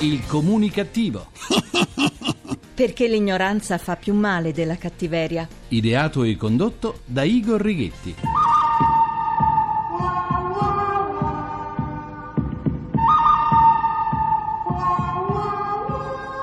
Il comunicativo. Perché l'ignoranza fa più male della cattiveria. Ideato e condotto da Igor Righetti.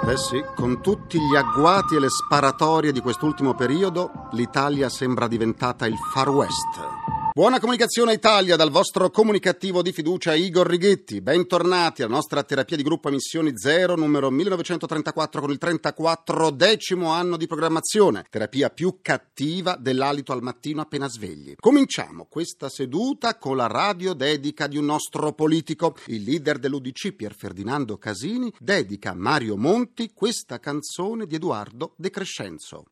Eh sì, con tutti gli agguati e le sparatorie di quest'ultimo periodo, l'Italia sembra diventata il Far West. Buona comunicazione Italia dal vostro comunicativo di fiducia Igor Righetti. Bentornati alla nostra terapia di gruppo Emissioni Zero, numero 1934 con il 34 decimo anno di programmazione. Terapia più cattiva dell'alito al mattino appena svegli. Cominciamo questa seduta con la radio dedica di un nostro politico. Il leader dell'UDC, Pier Ferdinando Casini, dedica a Mario Monti questa canzone di Edoardo De Crescenzo.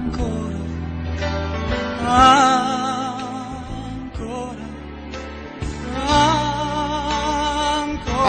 ancora, ancora,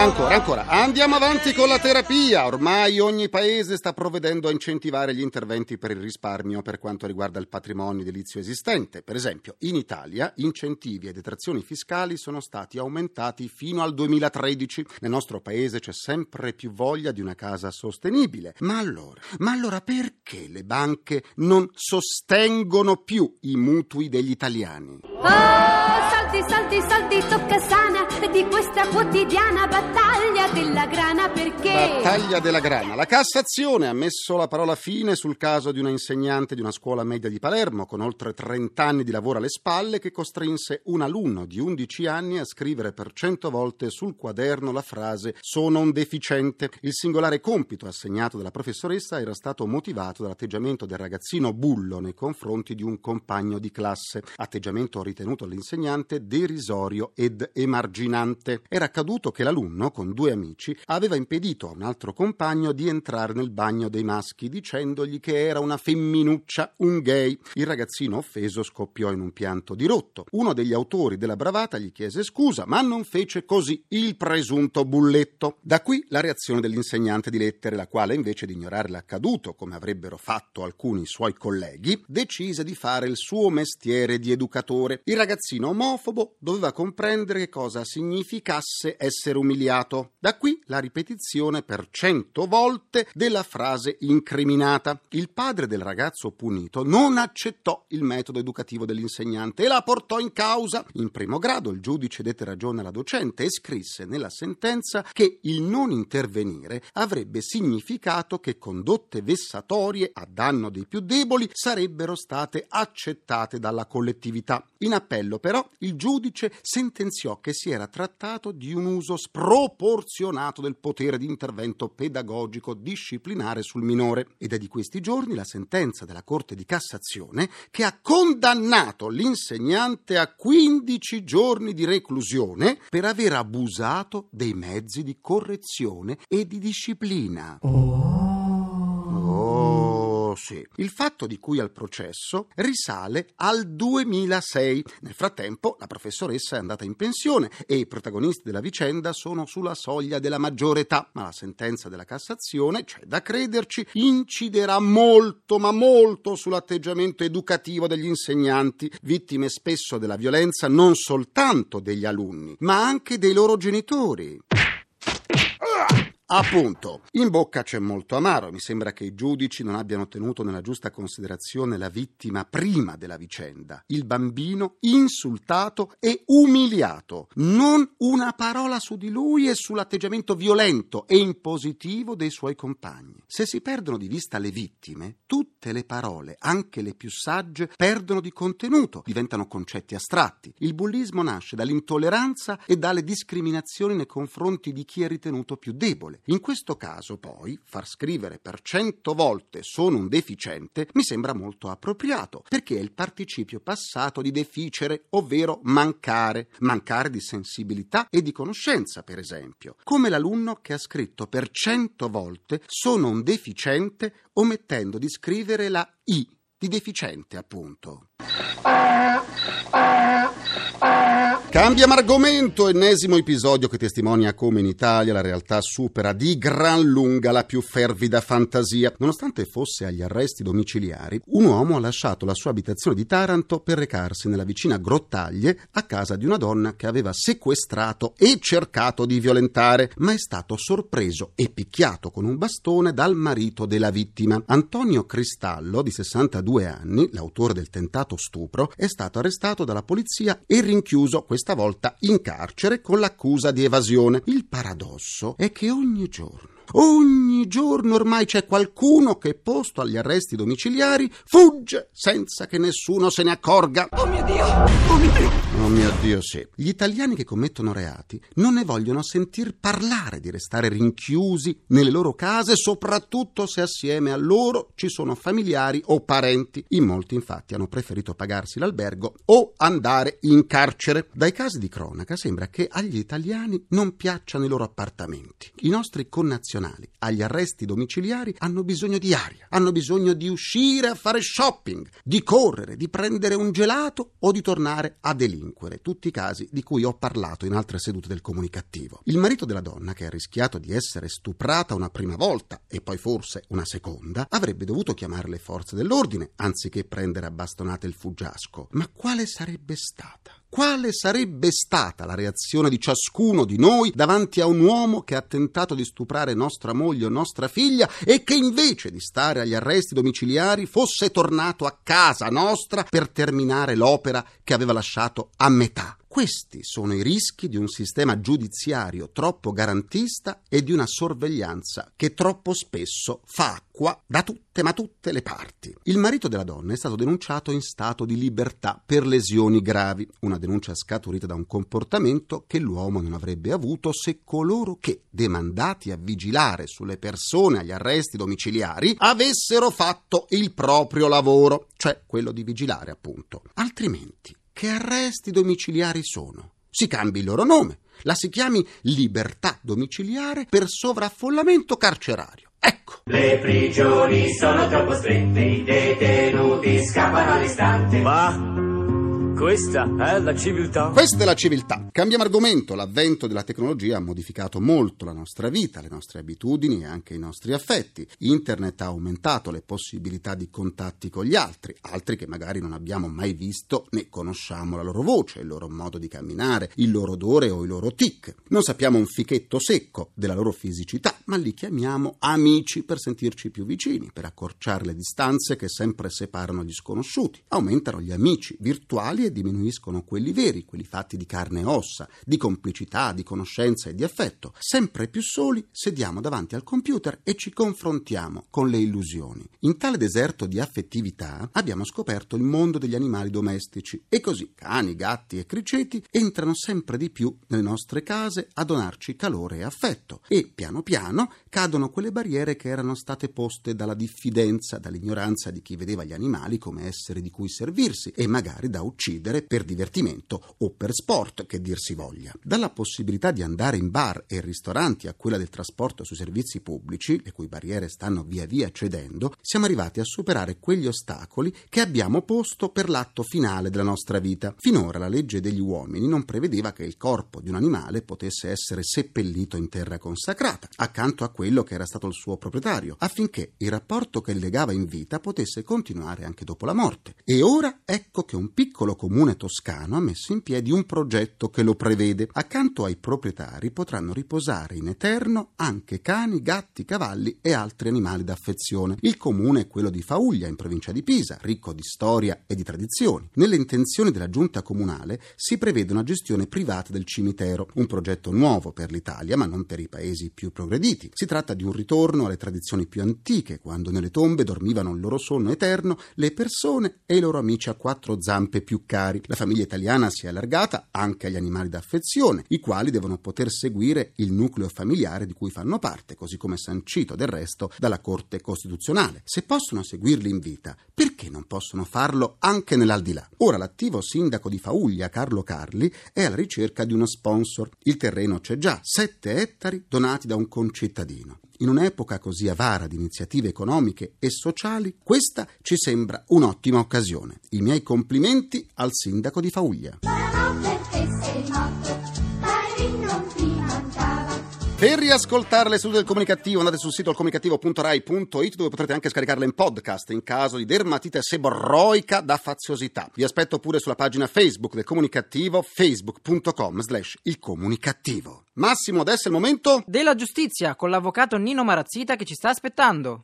ancora. Ancora, andiamo avanti con la terapia. Ormai ogni paese sta provvedendo a incentivare gli interventi per il risparmio per quanto riguarda il patrimonio edilizio esistente. Per esempio, in Italia incentivi e detrazioni fiscali sono stati aumentati fino al 2013. Nel nostro paese c'è sempre più voglia di una casa sostenibile. Ma allora, ma allora perché le banche non sostengono più i mutui degli italiani? Oh, salti, salti, salti, tocca sana di questa quotidiana battaglia della grana perché... Battaglia della grana. La Cassazione ha messo la parola fine sul caso di una insegnante di una scuola media di Palermo con oltre 30 anni di lavoro alle spalle che costrinse un alunno di 11 anni a scrivere per 100 volte sul quaderno la frase sono un deficiente. Il singolare compito assegnato dalla professoressa era stato motivato dall'atteggiamento del ragazzino bullo nei confronti di un compagno di classe, atteggiamento ritenuto dall'insegnante derisorio ed emarginante. Era accaduto che l'alunno, con due amici, aveva impedito a un altro compagno di entrare nel bagno dei maschi dicendogli che era una femminuccia, un gay. Il ragazzino offeso scoppiò in un pianto dirotto. Uno degli autori della bravata gli chiese scusa, ma non fece così il presunto bulletto. Da qui la reazione dell'insegnante di lettere, la quale invece di ignorare l'accaduto, come avrebbero fatto alcuni suoi colleghi, decise di fare il suo mestiere di educatore. Il ragazzino omofobo doveva comprendere che cosa significasse essere umiliato. Da qui la ripetizione per cento volte della frase incriminata. Il padre del ragazzo punito non accettò il metodo educativo dell'insegnante e la portò in causa. In primo grado il giudice dette ragione alla docente e scrisse nella sentenza che il non intervenire avrebbe significato che condotte vessatorie a danno dei più deboli sarebbero state accettate dalla collettività. In appello però il giudice sentenziò che si era trattato di un uso sproporzionato del potere di intervento pedagogico disciplinare sul minore. Ed è di questi giorni la sentenza della Corte di Cassazione che ha condannato l'insegnante a 15 giorni di reclusione per aver abusato dei mezzi di correzione e di disciplina. Oh, sì. Il fatto di cui al processo risale al 2006. Nel frattempo la professoressa è andata in pensione e i protagonisti della vicenda sono sulla soglia della maggiore età, ma la sentenza della Cassazione, c'è da crederci, inciderà molto, ma molto sull'atteggiamento educativo degli insegnanti, vittime spesso della violenza non soltanto degli alunni, ma anche dei loro genitori. Appunto, in bocca c'è molto amaro. Mi sembra che i giudici non abbiano tenuto nella giusta considerazione la vittima prima della vicenda, il bambino insultato e umiliato. Non una parola su di lui e sull'atteggiamento violento e impositivo dei suoi compagni. Se si perdono di vista le vittime, tutte le parole, anche le più sagge, perdono di contenuto, diventano concetti astratti. Il bullismo nasce dall'intolleranza e dalle discriminazioni nei confronti di chi è ritenuto più debole. In questo caso, poi, far scrivere per cento volte sono un deficiente mi sembra molto appropriato, perché è il participio passato di deficere, ovvero mancare, mancare di sensibilità e di conoscenza, per esempio, come l'alunno che ha scritto per cento volte sono un deficiente omettendo di scrivere la I di deficiente, appunto. Cambiamo argomento, ennesimo episodio che testimonia come in Italia la realtà supera di gran lunga la più fervida fantasia. Nonostante fosse agli arresti domiciliari, un uomo ha lasciato la sua abitazione di Taranto per recarsi nella vicina Grottaglie a casa di una donna che aveva sequestrato e cercato di violentare, ma è stato sorpreso e picchiato con un bastone dal marito della vittima. Antonio Cristallo, di 62 anni, l'autore del tentato stupro, è stato arrestato dalla polizia e rinchiuso questa volta in carcere con l'accusa di evasione. Il paradosso è che ogni giorno Ogni giorno ormai c'è qualcuno che, posto agli arresti domiciliari, fugge senza che nessuno se ne accorga. Oh mio Dio! Oh mio Dio! Oh mio Dio, sì. Gli italiani che commettono reati non ne vogliono sentir parlare di restare rinchiusi nelle loro case, soprattutto se assieme a loro ci sono familiari o parenti. In molti, infatti, hanno preferito pagarsi l'albergo o andare in carcere. Dai casi di cronaca sembra che agli italiani non piacciono i loro appartamenti. I nostri connazionali nazionali agli arresti domiciliari hanno bisogno di aria, hanno bisogno di uscire a fare shopping, di correre, di prendere un gelato o di tornare a delinquere, tutti i casi di cui ho parlato in altre sedute del comunicativo. Il marito della donna, che ha rischiato di essere stuprata una prima volta e poi forse una seconda, avrebbe dovuto chiamare le forze dell'ordine anziché prendere a bastonate il fuggiasco. Ma quale sarebbe stata? Quale sarebbe stata la reazione di ciascuno di noi davanti a un uomo che ha tentato di stuprare nostra moglie o nostra figlia e che invece di stare agli arresti domiciliari fosse tornato a casa nostra per terminare l'opera che aveva lasciato a metà. Questi sono i rischi di un sistema giudiziario troppo garantista e di una sorveglianza che troppo spesso fa acqua da tutte ma tutte le parti. Il marito della donna è stato denunciato in stato di libertà per lesioni gravi, una denuncia scaturita da un comportamento che l'uomo non avrebbe avuto se coloro che, demandati a vigilare sulle persone agli arresti domiciliari, avessero fatto il proprio lavoro, cioè quello di vigilare appunto. Altrimenti che arresti domiciliari sono? Si cambi il loro nome, la si chiami libertà domiciliare per sovraffollamento carcerario. Ecco. Le prigioni sono troppo strette, i detenuti scappano all'istante. Ma questa è la civiltà. Questa è la civiltà. Cambiamo argomento. L'avvento della tecnologia ha modificato molto la nostra vita, le nostre abitudini e anche i nostri affetti. Internet ha aumentato le possibilità di contatti con gli altri, altri che magari non abbiamo mai visto né conosciamo la loro voce, il loro modo di camminare, il loro odore o i loro tic. Non sappiamo un fichetto secco della loro fisicità, ma li chiamiamo amici per sentirci più vicini, per accorciare le distanze che sempre separano gli sconosciuti. Aumentano gli amici virtuali e diminuiscono quelli veri, quelli fatti di carne e ossa, di complicità, di conoscenza e di affetto. Sempre più soli sediamo davanti al computer e ci confrontiamo con le illusioni. In tale deserto di affettività abbiamo scoperto il mondo degli animali domestici e così cani, gatti e criceti entrano sempre di più nelle nostre case a donarci calore e affetto e piano piano cadono quelle barriere che erano state poste dalla diffidenza, dall'ignoranza di chi vedeva gli animali come esseri di cui servirsi e magari da uccidere uccidere per divertimento o per sport, che dir si voglia. Dalla possibilità di andare in bar e ristoranti a quella del trasporto sui servizi pubblici, le cui barriere stanno via via cedendo, siamo arrivati a superare quegli ostacoli che abbiamo posto per l'atto finale della nostra vita. Finora la legge degli uomini non prevedeva che il corpo di un animale potesse essere seppellito in terra consacrata, accanto a quello che era stato il suo proprietario, affinché il rapporto che legava in vita potesse continuare anche dopo la morte. E ora ecco che un piccolo comune toscano ha messo in piedi un progetto che lo prevede. Accanto ai proprietari potranno riposare in eterno anche cani, gatti, cavalli e altri animali d'affezione. Il comune è quello di Fauglia, in provincia di Pisa, ricco di storia e di tradizioni. Nelle intenzioni della giunta comunale si prevede una gestione privata del cimitero, un progetto nuovo per l'Italia, ma non per i paesi più progrediti. Si tratta di un ritorno alle tradizioni più antiche, quando nelle tombe dormivano il loro sonno eterno le persone e i loro amici a quattro zampe più cari. La famiglia italiana si è allargata anche agli animali d'affezione, i quali devono poter seguire il nucleo familiare di cui fanno parte, così come sancito del resto dalla Corte Costituzionale. Se possono seguirli in vita, perché non possono farlo anche nell'aldilà? Ora l'attivo sindaco di Fauglia, Carlo Carli, è alla ricerca di uno sponsor. Il terreno c'è già, 7 ettari donati da un concittadino. In un'epoca così avara di iniziative economiche e sociali, questa ci sembra un'ottima occasione. I miei complimenti al sindaco di Fauglia. Per riascoltare le sedute del comunicativo andate sul sito comunicativo.rai.it dove potrete anche scaricarle in podcast in caso di dermatite seborroica da faziosità. Vi aspetto pure sulla pagina Facebook del comunicativo facebook.com slash il comunicativo. Massimo, adesso è il momento... Della giustizia con l'avvocato Nino Marazzita che ci sta aspettando.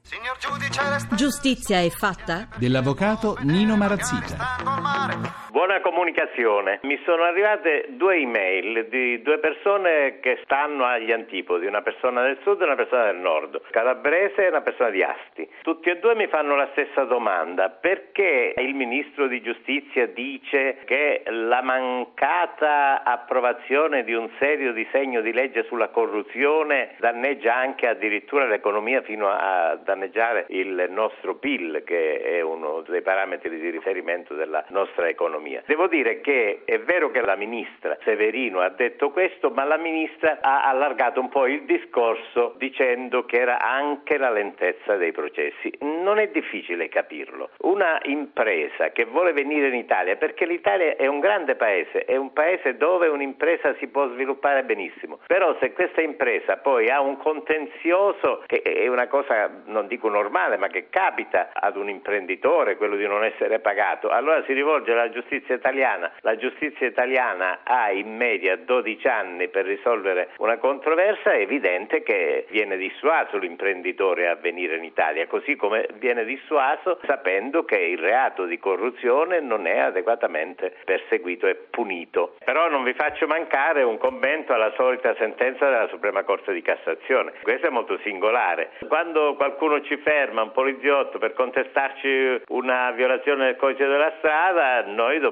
Giustizia è fatta? Dell'avvocato Nino Marazzita. Buona comunicazione. Mi sono arrivate due email di due persone che stanno agli antipodi, una persona del sud e una persona del nord, calabrese e una persona di Asti. Tutti e due mi fanno la stessa domanda, perché il ministro di giustizia dice che la mancata approvazione di un serio disegno di legge sulla corruzione danneggia anche addirittura l'economia fino a danneggiare il nostro PIL che è uno dei parametri di riferimento della nostra economia. Devo dire che è vero che la ministra Severino ha detto questo, ma la ministra ha allargato un po' il discorso dicendo che era anche la lentezza dei processi. Non è difficile capirlo. Una impresa che vuole venire in Italia, perché l'Italia è un grande paese, è un paese dove un'impresa si può sviluppare benissimo. Però se questa impresa poi ha un contenzioso, che è una cosa non dico normale, ma che capita ad un imprenditore, quello di non essere pagato, allora si rivolge alla giustizia italiana. La giustizia italiana ha in media 12 anni per risolvere una controversia, è evidente che viene dissuaso l'imprenditore a venire in Italia, così come viene dissuaso sapendo che il reato di corruzione non è adeguatamente perseguito e punito. Però non vi faccio mancare un commento alla solita sentenza della Suprema Corte di Cassazione. Questo è molto singolare. Quando qualcuno ci ferma, un poliziotto, per contestarci una violazione del codice della strada, noi dobbiamo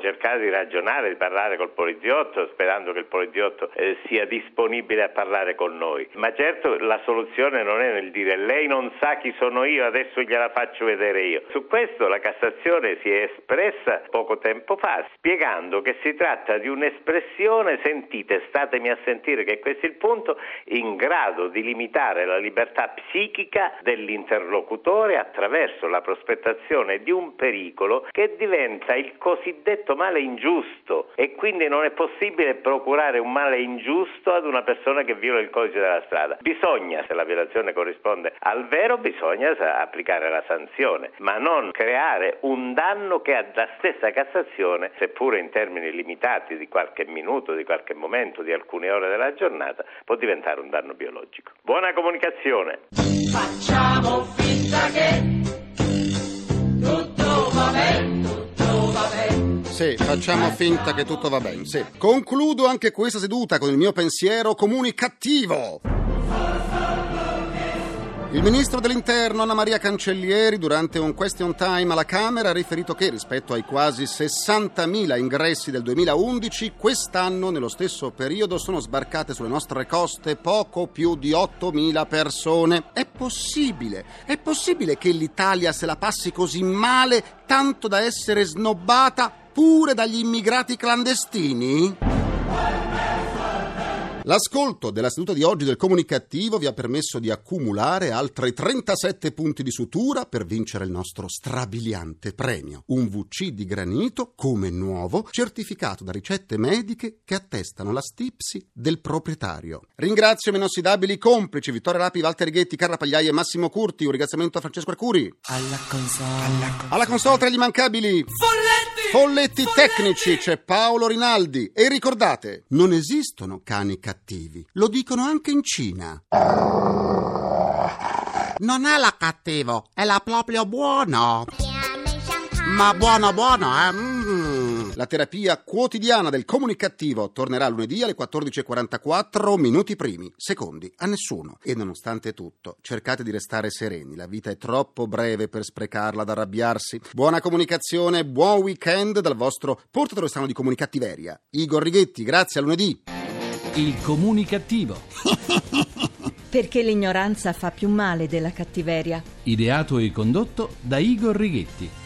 cercare di ragionare, di parlare col poliziotto, sperando che il poliziotto eh, sia disponibile a parlare con noi. Ma certo la soluzione non è nel dire lei non sa chi sono io, adesso gliela faccio vedere io. Su questo la Cassazione si è espressa poco tempo fa, spiegando che si tratta di un'espressione, sentite, statemi a sentire che questo è il punto, in grado di limitare la libertà psichica dell'interlocutore attraverso la prospettazione di un pericolo che diventa il cosiddetto male ingiusto e quindi non è possibile procurare un male ingiusto ad una persona che viola il codice della strada. Bisogna, se la violazione corrisponde al vero, bisogna applicare la sanzione, ma non creare un danno che la stessa Cassazione, seppure in termini limitati di qualche minuto, di qualche momento, di alcune ore della giornata può diventare un danno biologico. Buona comunicazione. Facciamo finta che Sì, facciamo finta che tutto va bene. Sì. Concludo anche questa seduta con il mio pensiero comunicativo. Il ministro dell'Interno Anna Maria Cancellieri durante un question time alla Camera ha riferito che rispetto ai quasi 60.000 ingressi del 2011, quest'anno nello stesso periodo sono sbarcate sulle nostre coste poco più di 8.000 persone. È possibile, è possibile che l'Italia se la passi così male tanto da essere snobbata pure dagli immigrati clandestini? L'ascolto della seduta di oggi del comunicativo vi ha permesso di accumulare altri 37 punti di sutura per vincere il nostro strabiliante premio, un VC di granito come nuovo, certificato da ricette mediche che attestano la stipsi del proprietario. Ringrazio i miei inossidabili complici Vittorio Rapi, Walter Righetti, Carla Pagliai e Massimo Curti. Un ringraziamento a Francesco Arcuri. Alla console. Alla console tra gli immancabili Folletti! Folletti tecnici c'è Paolo Rinaldi e ricordate, non esistono cani cattivi, lo dicono anche in Cina. Non è la cattivo, è la proprio buono. Ma buono buono, eh? La terapia quotidiana del comunicativo tornerà lunedì alle 14.44 minuti primi, secondi a nessuno. E nonostante tutto, cercate di restare sereni, la vita è troppo breve per sprecarla ad arrabbiarsi. Buona comunicazione, buon weekend dal vostro portatore strano di comunicattiveria. Igor Righetti, grazie a lunedì. Il comunicativo. Perché l'ignoranza fa più male della cattiveria. Ideato e condotto da Igor Righetti.